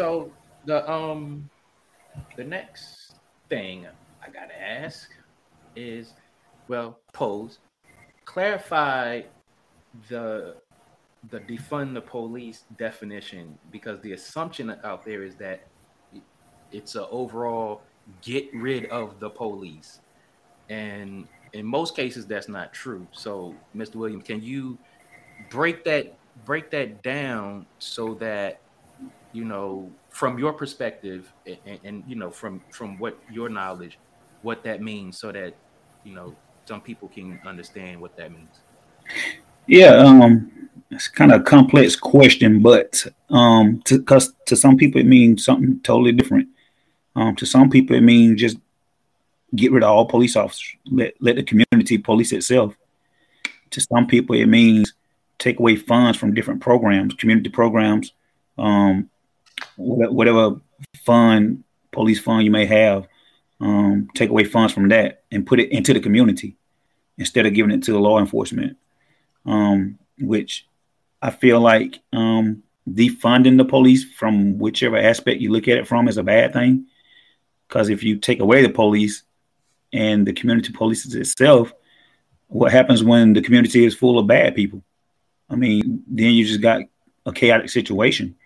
So the um the next thing I gotta ask is, well, pose, clarify the the defund the police definition because the assumption out there is that it's an overall get rid of the police, and in most cases that's not true. So, Mr. Williams, can you break that break that down so that you know from your perspective and, and, you know from from what your knowledge what that means so that you know some people can understand what that means. Yeah um it's kind of a complex question but um to to some people it means something totally different. Um to some people it means just get rid of all police officers let, let the community police itself. To some people it means take away funds from different programs community programs um whatever fund, police fund you may have, um, take away funds from that and put it into the community instead of giving it to the law enforcement. Um, which I feel like um, defunding the police from whichever aspect you look at it from is a bad thing. Because if you take away the police and the community polices itself, what happens when the community is full of bad people? I mean, then you just got a chaotic situation.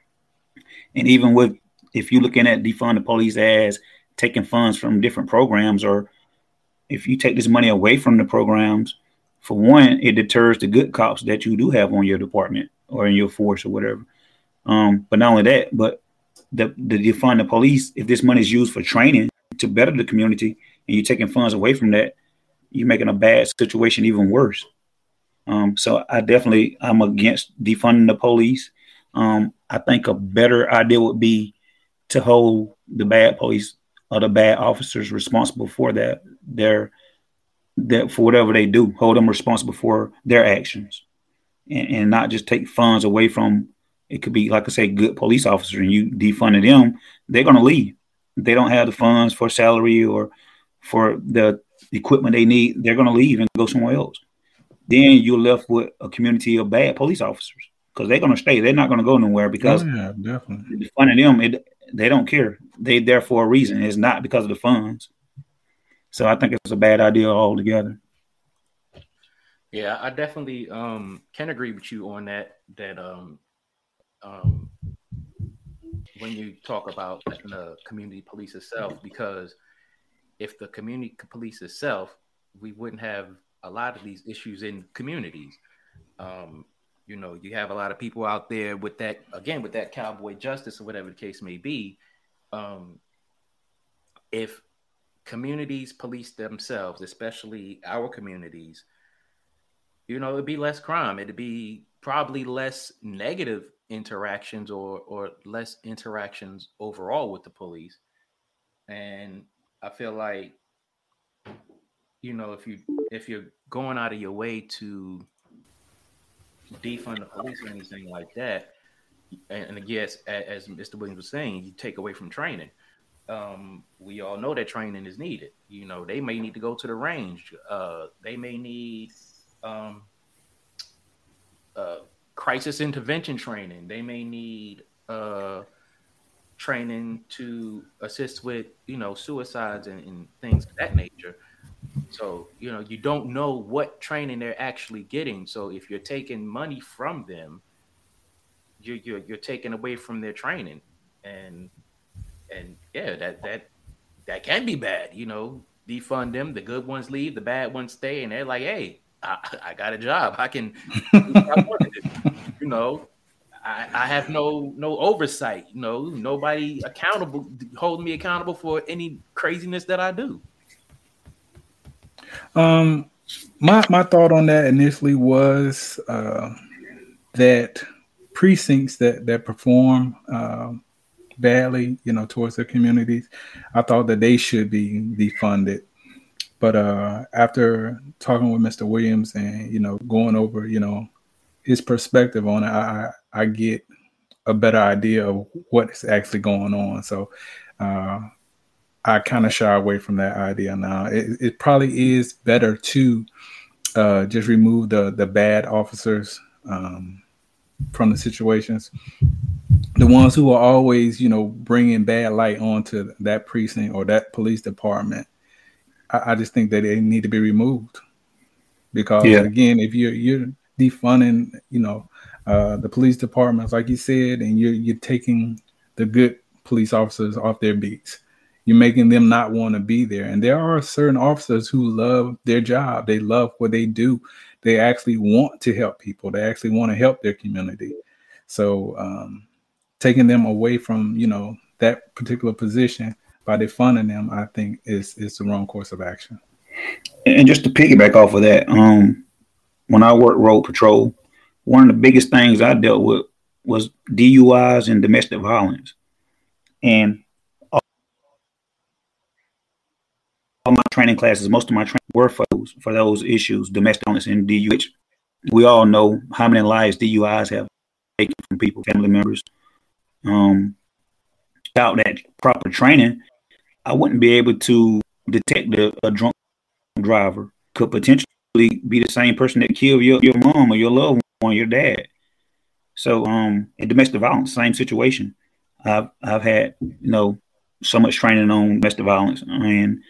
And even with if you're looking at defund the police as taking funds from different programs, or if you take this money away from the programs, for one, it deters the good cops that you do have on your department or in your force or whatever. Um, but not only that, but the, the defund the police, if this money is used for training to better the community and you're taking funds away from that, you're making a bad situation even worse. Um, so I definitely I'm against defunding the police. Um, I think a better idea would be to hold the bad police or the bad officers responsible for that their that for whatever they do, hold them responsible for their actions, and, and not just take funds away from. It could be like I say, good police officers, and you defunded them, they're to leave. They don't have the funds for salary or for the equipment they need. They're to leave and go somewhere else. Then you're left with a community of bad police officers because they're going to stay. They're not going to go nowhere because oh, yeah, definitely. funding them, it, they don't care. They there for a reason. It's not because of the funds. So I think it's a bad idea altogether. Yeah, I definitely um, can agree with you on that. That um, um, when you talk about the community police itself, because if the community police itself, we wouldn't have a lot of these issues in communities. Um, you know, you have a lot of people out there with that again with that cowboy justice or whatever the case may be. Um, if communities police themselves, especially our communities, you know, it'd be less crime. It'd be probably less negative interactions or or less interactions overall with the police. And I feel like, you know, if you if you're going out of your way to defund the police or anything like that. And, and yes, as, Mr. Williams was saying, you take away from training. Um, we all know that training is needed. You know, they may need to go to the range. Uh, they may need um, uh, crisis intervention training. They may need uh, training to assist with, you know, suicides and, and things of that nature. So, you know, you don't know what training they're actually getting. So if you're taking money from them, you're you're, you're taking away from their training. And and yeah, that that that can be bad, you know. Defund them, the good ones leave, the bad ones stay, and they're like, hey, I, I got a job. I can you know, I, I, have no no oversight, you know, nobody accountable holding me accountable for any craziness that I do. Um, my my thought on that initially was uh, that precincts that that perform uh, badly, you know, towards their communities, I thought that they should be defunded. But uh, after talking with Mr. Williams and you know going over you know his perspective on it, I I get a better idea of what's actually going on. So uh, I kind of shy away from that idea now. It, it probably is better to uh, just remove the the bad officers um, from the situations the ones who are always, you know, bringing bad light onto that precinct or that police department, I, I just think that they need to be removed. Because yeah. again, if you're you're defunding, you know, uh, the police departments, like you said, and you're you're taking the good police officers off their beats. You're making them not want to be there. And there are certain officers who love their job. They love what they do. They actually want to help people. They actually want to help their community. So um, taking them away from you know that particular position by defunding them, I think is is the wrong course of action. And just to piggyback off of that, um, when I worked road patrol, one of the biggest things I dealt with was DUIs and domestic violence, and all my training classes, most of my training were for those for those issues, domestic violence and DUI. We all know how many lives DUIs have taken from people, family members, um, without that proper training, I wouldn't be able to detect a, a drunk driver could potentially be the same person that killed your, your mom or your loved one, your dad. So, um, in domestic violence, same situation. I've I've had you know so much training on domestic violence, and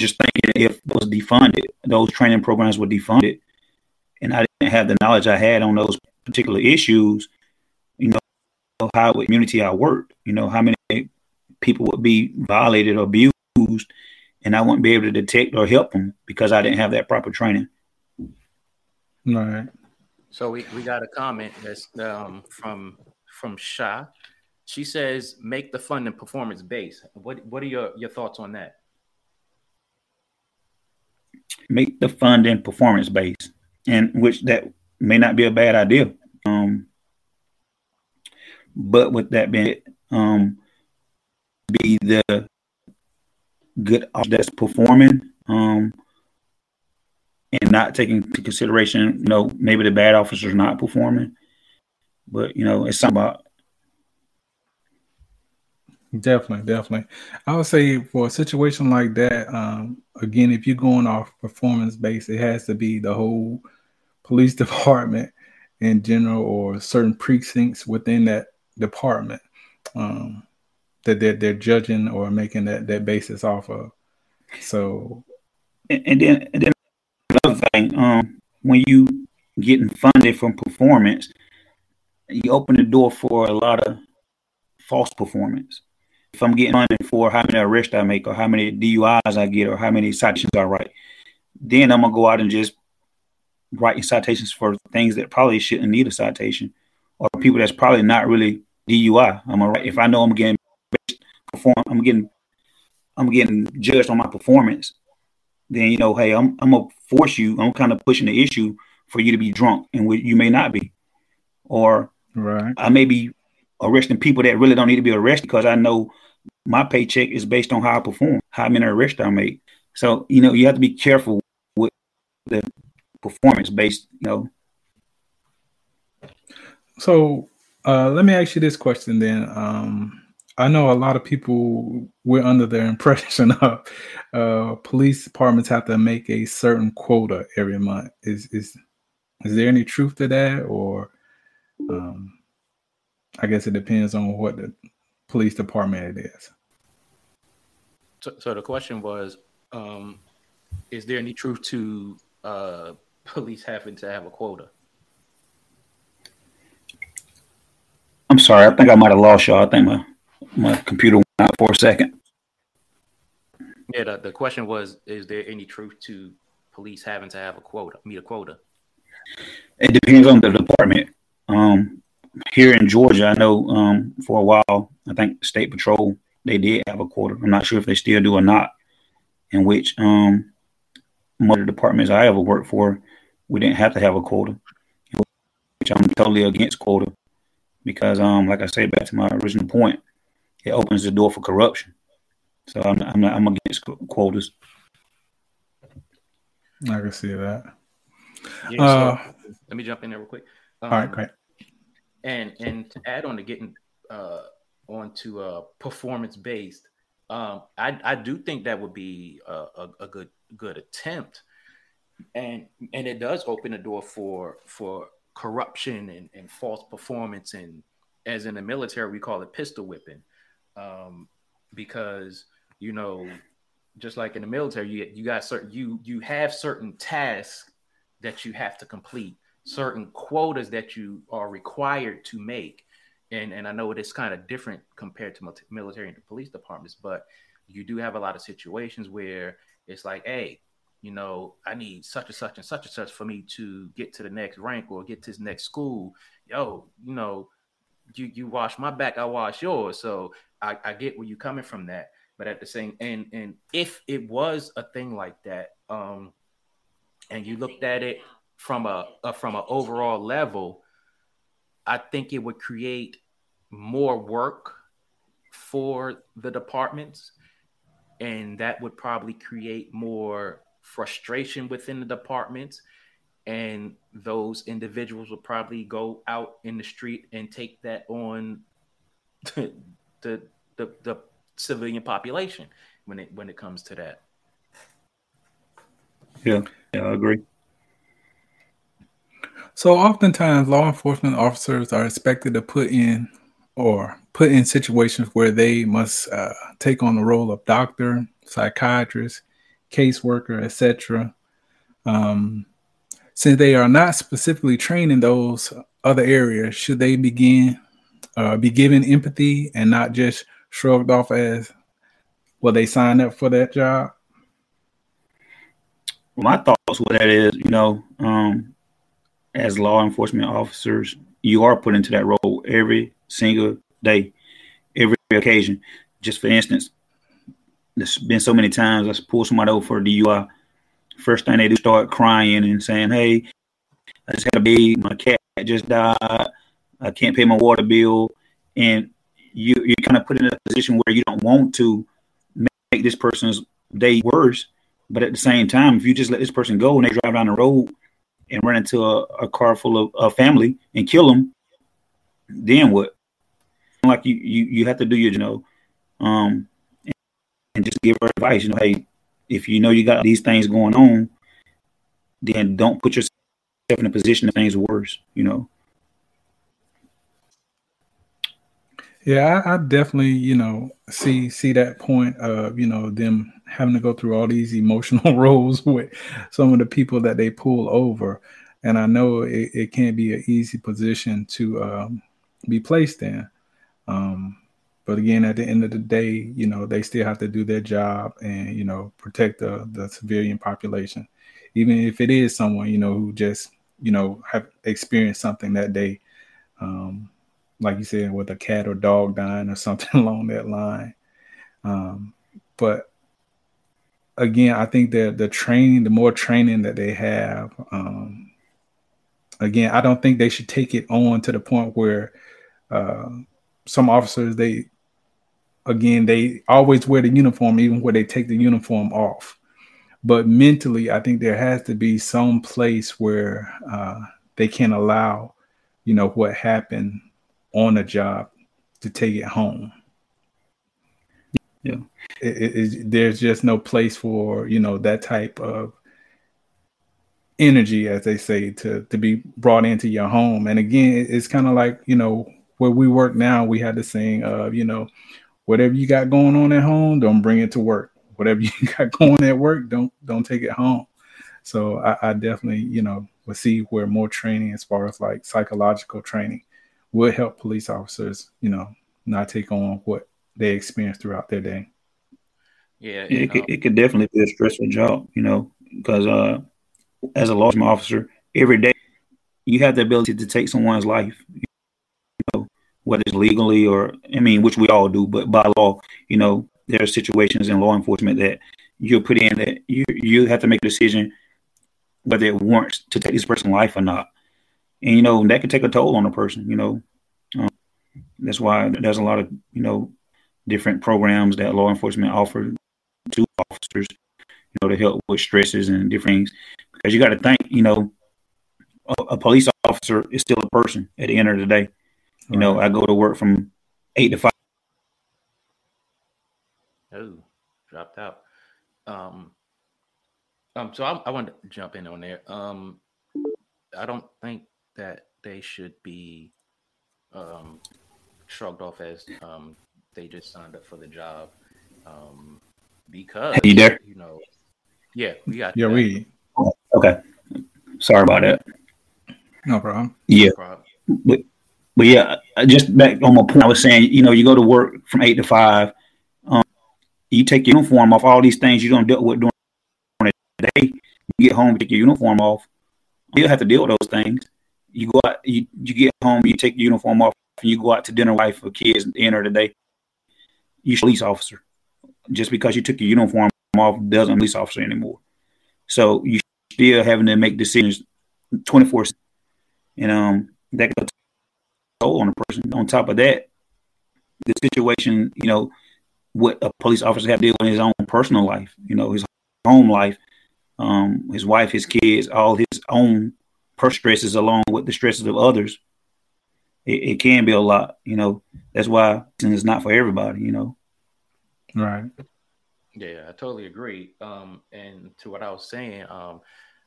just thinking if it was defunded, those training programs were defunded, and I didn't have the knowledge I had on those particular issues, you know, how community I worked, you know, how many people would be violated or abused, and I wouldn't be able to detect or help them because I didn't have that proper training. All right. So we, we got a comment that's um, from from Shah. She says, "Make the funding performance based." What what are your, your thoughts on that? Make the funding performance based, and which that may not be a bad idea. Um, but with that being, um, be the good that's performing, um, and not taking into consideration, you know, maybe the bad officers not performing. But you know, it's something about Definitely, definitely. I would say for a situation like that, um, again, if you're going off performance based, it has to be the whole police department in general or certain precincts within that department um, that they're, they're judging or making that, that basis off of. So, and, and then, and then another thing, um, when you getting funded from performance, you open the door for a lot of false performance. If I'm getting funded for how many arrests I make, or how many DUIs I get, or how many citations I write, then I'm gonna go out and just writing citations for things that probably shouldn't need a citation, or people that's probably not really DUI. I'm alright if I know I'm getting perform, I'm getting, I'm getting judged on my performance. Then you know, hey, I'm I'm gonna force you. I'm kind of pushing the issue for you to be drunk, and you may not be, or right. I may be arresting people that really don't need to be arrested because I know my paycheck is based on how I perform, how many arrests I make. So you know, you have to be careful with the performance based, you know. So uh, let me ask you this question then. Um, I know a lot of people we're under the impression of uh, police departments have to make a certain quota every month. Is is is there any truth to that, or um, I guess it depends on what the police department it is. So, so the question was, um, is there any truth to uh, police having to have a quota? I'm sorry. I think I might have lost y'all. I think my my computer went out for a second. Yeah, the, the question was: Is there any truth to police having to have a quota, meet a quota? It depends on the department. Um, here in Georgia, I know um, for a while, I think State Patrol they did have a quota. I'm not sure if they still do or not. In which um, most of the departments I ever worked for, we didn't have to have a quota, which I'm totally against quota because, um, like I said, back to my original point, it opens the door for corruption. So I'm, I'm, not, I'm against quotas. I can see that. Yeah, uh, so let me jump in there real quick. Um, all right, great. And and to add on to getting uh, onto uh, performance based, um, I I do think that would be a, a, a good good attempt, and and it does open the door for for corruption and, and false performance and as in the military, we call it pencil whipping, um, because you know, just like in the military, you you got certain you you have certain tasks that you have to complete, certain quotas that you are required to make, and and I know it's kind of different compared to military and police departments, but you do have a lot of situations where it's like, hey, you know, I need such and such and such and such for me to get to the next rank or get to the next school. Yo, you know, you you wash my back, I wash yours. So I, I get where you're coming from that. But at the same and and if it was a thing like that, um, and you looked at it from a, a from an overall level, I think it would create more work for the departments, and that would probably create more frustration within the departments and those individuals will probably go out in the street and take that on the the the, the civilian population when it when it comes to that. Yeah, yeah, I agree. So oftentimes law enforcement officers are expected to put in or put in situations where they must uh, take on the role of doctor, psychiatrist, caseworker, etc. Um, since they are not specifically trained in those other areas, should they begin uh, be given empathy and not just shrugged off as well? They signed up for that job. My thoughts with that is, you know, um, as law enforcement officers, you are put into that role every single day, every occasion. Just for instance, there's been so many times I pull somebody over for a DUI. First thing they do start crying and saying, "Hey, I just got a baby. My cat just died. I can't pay my water bill." And you you kind of put in a position where you don't want to make this person's day worse, but at the same time, if you just let this person go and they drive down the road and run into a, a car full of a family and kill them, then what? Like you, you, you have to do your, you know, um, and just give her advice. You know, hey, if you know you got these things going on, then don't put yourself in a position of things worse. You know. Yeah, I, I, definitely, you know, see see that point of you know them having to go through all these emotional roles with some of the people that they pull over, and I know it, it can't be an easy position to um, be placed in. Um, but again, at the end of the day, you know, they still have to do their job and, you know, protect the, the civilian population. Even if it is someone, you know, who just, you know, have experienced something that day, um, like you said, with a cat or dog dying or something along that line. Um, but again, I think that the training, the more training that they have, um, again, I don't think they should take it on to the point where uh, some officers they again, they always wear the uniform, even when they take the uniform off. But mentally, I think there has to be some place where uh, they can allow, you know, what happened on a job to take it home. Yeah, it, it, it, there's just no place for you know that type of energy, as they say, to to be brought into your home. And again, it's kind of like you know where we work now. We had the saying of you know whatever you got going on at home, don't bring it to work. Whatever you got going at work, don't don't take it home. So I, I definitely, you know, would see where more training as far as like psychological training would help police officers, you know, not take on what they experience throughout their day. Yeah, it, could, it could definitely be a stressful job, you know, because uh, as a law enforcement officer, every day you have the ability to take someone's life you know, whether it's legally or I mean, which we all do, but by law, you know, there are situations in law enforcement that you're put in that you you have to make a decision whether it warrants to take this person's life or not, and you know that could take a toll on a person. You know, um, that's why there's a lot of you know different programs that law enforcement offer to officers, you know, to help with stresses and different things. Because you got to think, you know, a, a police officer is still a person at the end of the day. You know, I go to work from eight to five. Oh, dropped out. Um, um, so I, I want to jump in on there. Um, I don't think that they should be um shrugged off as um, they just signed up for the job um, because Hey, you there? you know, yeah, we got Yeah, that. we Okay. Sorry about that. no problem. Yeah. Prob- but but yeah, uh, just back on my point, I was saying, you know, you go to work from eight to five, um, you take your uniform off, all these things you don't deal with during the day. You get home, you take your uniform off. You have to deal with those things. You go out, you, you get home, you take your uniform off, and you go out to dinner, wife or kids end of the day. You police officer. Just because you took your uniform off doesn't police officer anymore. So you still having to make decisions twenty four. And um, that goes toll on a person. On top of that, the situation, you know, what a police officer have to deal with in his own personal life, you know, his home life, um, his wife, his kids, all his own per stresses along with the stresses of others. It, it can be a lot, you know. That's why it's not for everybody, you know. Right. Yeah, I totally agree. Um, and to what I was saying, um,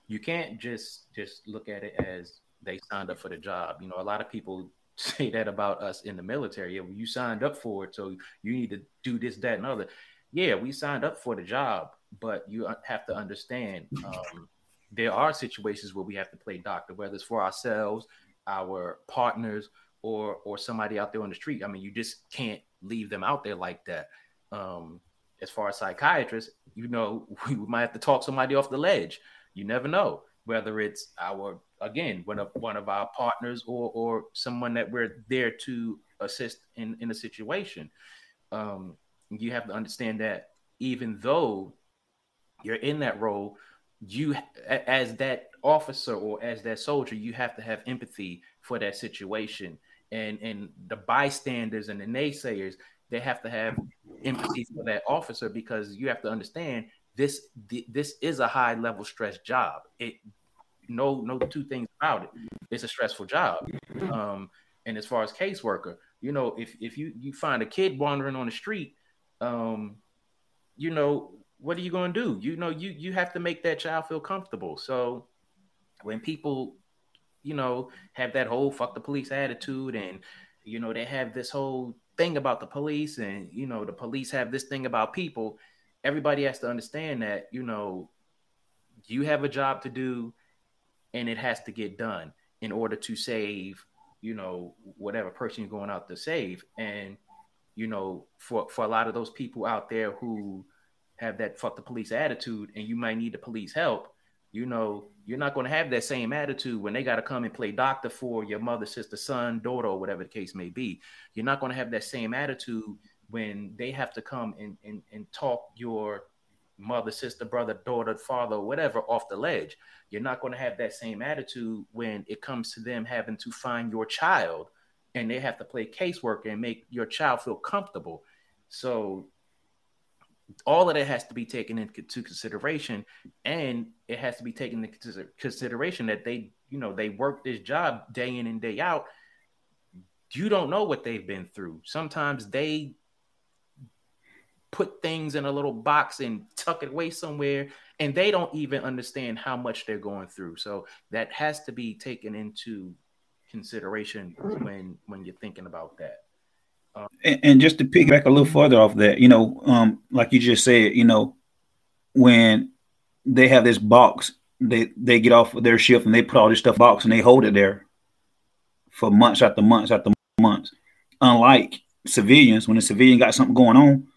you can't just just look at it as they signed up for the job. You know, a lot of people say that about us in the military. You signed up for it, so you need to do this, that, and other. Yeah, we signed up for the job, but you have to understand um, there are situations where we have to play doctor, whether it's for ourselves, our partners, or or somebody out there on the street. I mean, you just can't leave them out there like that. Um, as far as psychiatrists, you know, we might have to talk somebody off the ledge. You never know whether it's our again one of one of our partners or or someone that we're there to assist in in a situation. Um, you have to understand that even though you're in that role, you as that officer or as that soldier, you have to have empathy for that situation. And and the bystanders and the naysayers, they have to have empathy for that officer because you have to understand this this is a high level stress job. It no no two things about it. It's a stressful job. Um, and as far as caseworker, you know, if if you you find a kid wandering on the street, um, you know, what are you going to do? You know, you you have to make that child feel comfortable. So when people, you know, have that whole fuck the police attitude and you know, they have this whole thing about the police and you know, the police have this thing about people, everybody has to understand that, you know, you have a job to do and it has to get done in order to save, you know, whatever person you're going out to save. And, you know, for for a lot of those people out there who have that fuck the police attitude and you might need the police help, you know, you're not going to have that same attitude when they got to come and play doctor for your mother, sister, son, daughter, or whatever the case may be. You're not going to have that same attitude when they have to come and, and, and talk your mother, sister, brother, daughter, father, whatever off the ledge. You're not going to have that same attitude when it comes to them having to find your child and they have to play casework and make your child feel comfortable. So all of that has to be taken into consideration and it has to be taken into consideration that they you know they work this job day in and day out. You don't know what they've been through. Sometimes they put things in a little box and tuck it away somewhere and they don't even understand how much they're going through. So that has to be taken into consideration when when you're thinking about that and, and just to piggyback a little further off that, you know, um, like you just said, you know, when they have this box, they they get off of their shift and they put all this stuff box and they hold it there for months after months after months. Unlike civilians, when a civilian got something going on,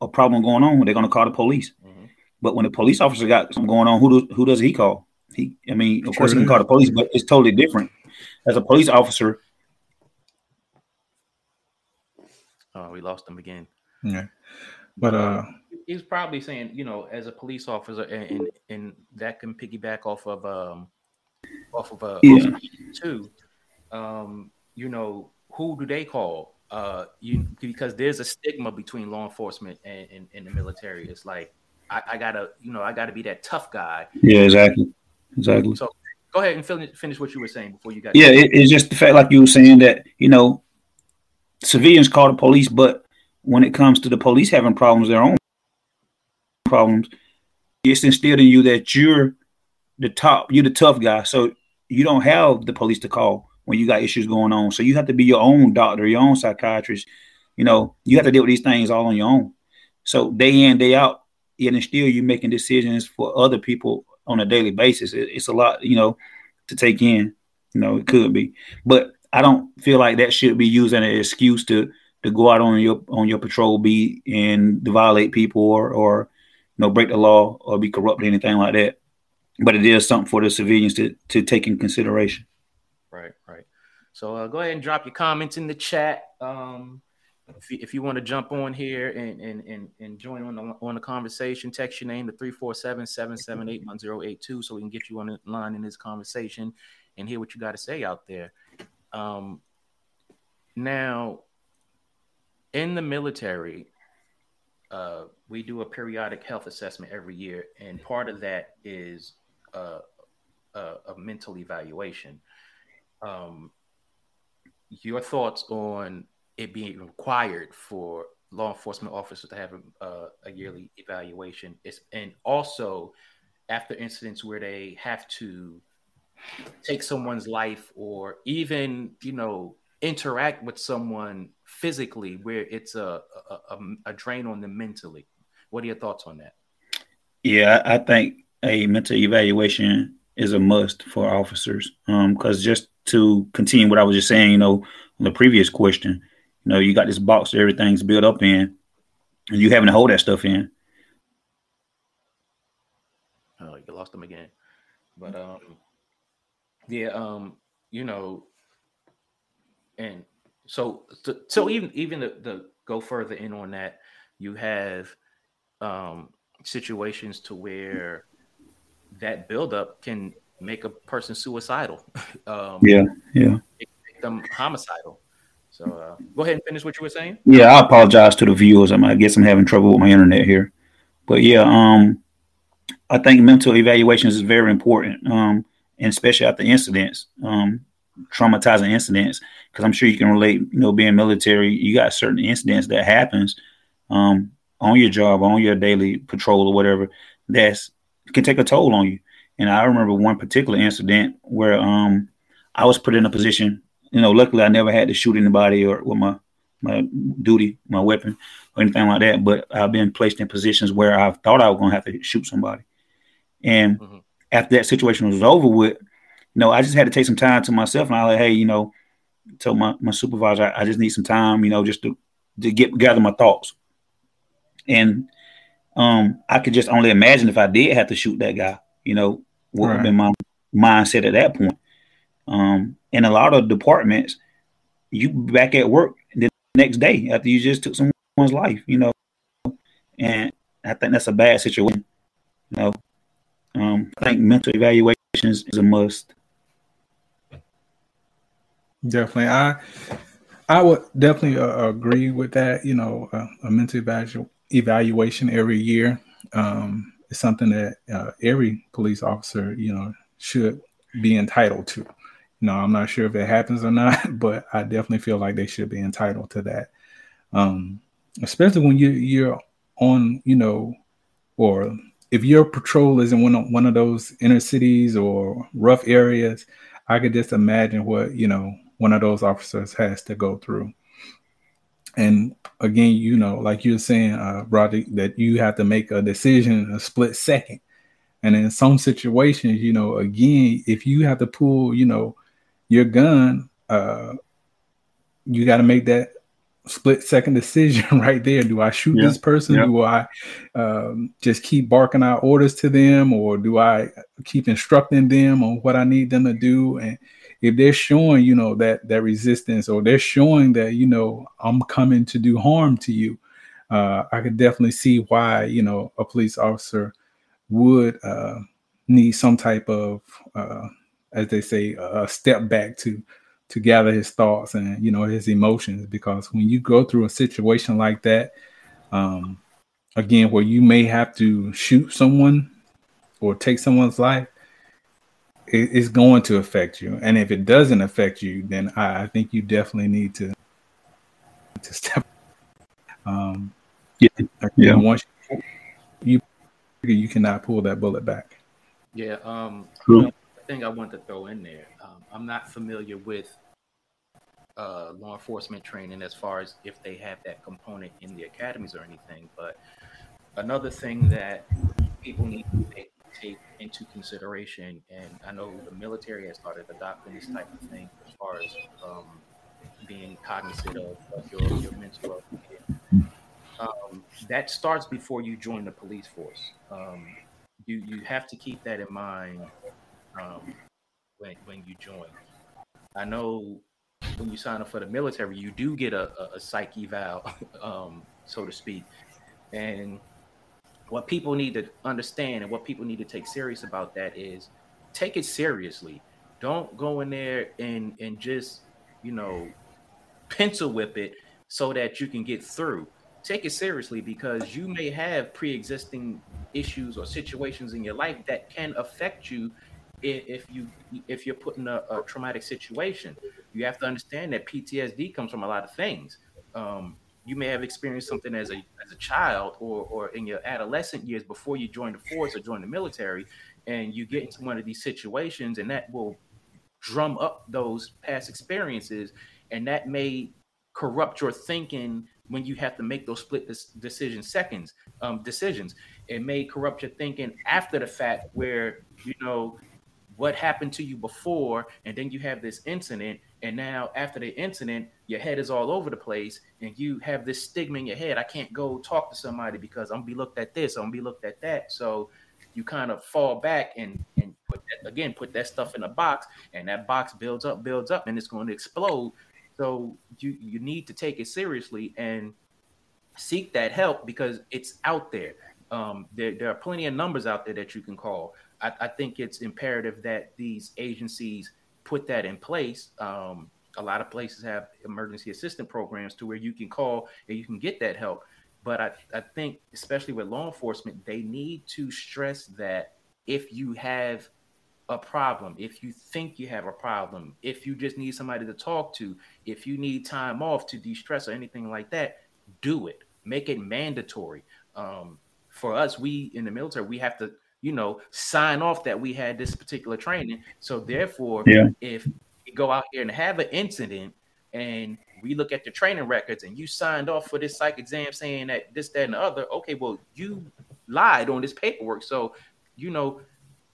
a problem going on, they're gonna call the police. Mhm. But when a police officer got something going on, who does who does he call? He, I mean, of course, he can call the police, but it's totally different. As a police officer, oh we lost them again Yeah. But uh he's probably saying, you know, as a police officer, and and, and that can piggyback off of um off of uh Yeah. too. Um, you know, who do they call? Uh, you because there's a stigma between law enforcement and, and, and the military. It's like I, I gotta, you know, I gotta be that tough guy. yeah, exactly, exactly. So go ahead and finish finish what you were saying before you got. Yeah, it, it's just the fact, like you were saying, that you know, civilians call the police, but when it comes to the police having problems, their own problems, it's instilled in you that you're the top, you're the tough guy, so you don't have the police to call. when you got issues going on. So you have to be your own doctor, your own psychiatrist. You know, you have to deal with these things all on your own. So day in, day out, and still you making decisions for other people on a daily basis. It, it's a lot, you know, to take in. You know, it could be, but I don't feel like that should be used as an excuse to to go out on your on your patrol beat and to violate people or or you know break the law or be corrupt or anything like that. But it is something for the civilians to to take in consideration. Right, right. So uh, go ahead and drop your comments in the chat. Um, if you, if you want to jump on here and, and, and, and join on the, on the conversation, text your name to 347-778-1082 so we can get you on the line in this conversation and hear what you got to say out there. Um, now, in the military, uh, we do a periodic health assessment every year, and part of that is uh, a, a, mental evaluation. Um, your thoughts on it being required for law enforcement officers to have a, a yearly evaluation, is, and also after incidents where they have to take someone's life or even you know interact with someone physically where it's a, a, a, drain on them mentally. What are your thoughts on that? Yeah i think a mental evaluation is a must for officers because um, just to continue what i was just saying you know on the previous question you know you got this box everything's built up in and you having to hold that stuff in. Oh you lost them again. But um yeah, um, you know, and so so even even the, the go further in on that, you have um situations to where that buildup can make a person suicidal. um, yeah, yeah, make them homicidal. So uh, go ahead and finish what you were saying. Yeah, I apologize to the viewers. I guess I'm having trouble with my internet here, but yeah, um, I think mental evaluations is very important. Um, and especially after incidents, um, traumatizing incidents, because I'm sure you can relate. You know, being military, you got certain incidents that happens um, on your job, on your daily patrol or whatever, that's can take a toll on you. And I remember one particular incident where um, I was put in a position. You know, luckily I never had to shoot anybody or with my my duty, my weapon, or anything like that. But I've been placed in positions where I thought I was going to have to shoot somebody, and mm-hmm after that situation was over with, you know, I just had to take some time to myself and I like, hey, you know, told my, my supervisor, I, I just need some time, you know, just to, to get gather my thoughts. And um, I could just only imagine if I did have to shoot that guy, you know, what would have been my mindset at that point. Um, in a lot of departments, you back at work the next day after you just took someone's life, you know, and I think that's a bad situation. You know, um, I think mental evaluations is a must. Definitely, I I would definitely uh, agree with that. You know, uh, a mental evalu- evaluation every year um, is something that uh, every police officer, you know, should be entitled to. You know, I'm not sure if it happens or not, but I definitely feel like they should be entitled to that. Um, especially when you you're on, you know, or if your patrol is in one of, one of those inner cities or rough areas, I could just imagine what you know one of those officers has to go through. And again, you know, like you're saying, uh, Roddy, that you have to make a decision in a split second. And in some situations, you know, again, if you have to pull, you know, your gun, uh, you got to make that split second decision right there. Do I shoot yeah. this person? Yeah. Do I um, just keep barking out orders to them, or do I keep instructing them on what I need them to do? And if they're showing, you know, that that resistance, or they're showing that, you know, I'm coming to do harm to you, uh, I could definitely see why, you know, a police officer would uh, need some type of, uh, as they say, a step back to to gather his thoughts and you know his emotions because when you go through a situation like that um again where you may have to shoot someone or take someone's life it, it's going to affect you and if it doesn't affect you then i, I think you definitely need to to step um yeah, yeah. once you you cannot pull that bullet back yeah um True thing I want to throw in there. Um, I'm not familiar with uh, law enforcement training as far as if they have that component in the academies or anything. But another thing that people need to take, take into consideration, and I know the military has started adopting this type of thing as far as um, being cognizant of, of your, your mental well um, that starts before you join the police force. Um, you you have to keep that in mind um, when when you join. I know when you sign up for the military, you do get a, a, a eval, um, so to speak. And what people need to understand and what people need to take serious about that is take it seriously. Don't go in there and and just you know pencil whip it so that you can get through. Take it seriously because you may have pre-existing issues or situations in your life that can affect you if you if you're put in a, a, traumatic situation you have to understand that ptsd comes from a lot of things. Um, you may have experienced something as a as a child or or in your adolescent years before you join the force or join the military and you get into one of these situations and that will drum up those past experiences and that may corrupt your thinking when you have to make those split decision seconds um, decisions. It may corrupt your thinking after the fact where you know what happened to you before and then you have this incident and now after the incident your head is all over the place and you have this stigma in your head i can't go talk to somebody because i'm gonna be looked at this i'm gonna be looked at that. So you kind of fall back and and put that, again put that stuff in a box and that box builds up builds up and it's going to explode. So you you need to take it seriously and seek that help because it's out there. Um, there, there are plenty of numbers out there that you can call. I, I think it's imperative that these agencies put that in place. Um, a lot of places have emergency assistance programs to where you can call and you can get that help. But I, I think, especially with law enforcement, they need to stress that if you have a problem, if you think you have a problem, if you just need somebody to talk to, if you need time off to de stress or anything like that, do it. Make it mandatory. Um, for us, we in the military, we have to, you know, sign off that we had this particular training. So therefore, yeah. if we go out here and have an incident and we look at the training records and you signed off for this psych exam saying that this, that, and the other, okay, well, you lied on this paperwork. So, you know,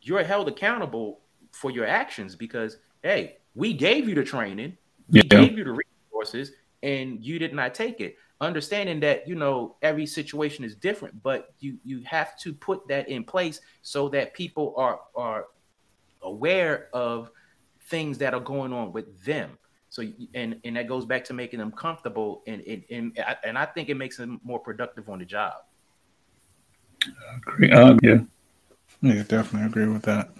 you're held accountable for your actions because hey, we gave you the training, we yeah. gave you the resources, and you did not take it understanding that you know every situation is different but you you have to put that in place so that people are are aware of things that are going on with them. So and and that goes back to making them comfortable and and and, and i think it makes them more productive on the job. Agree. Um, yeah yeah definitely agree with that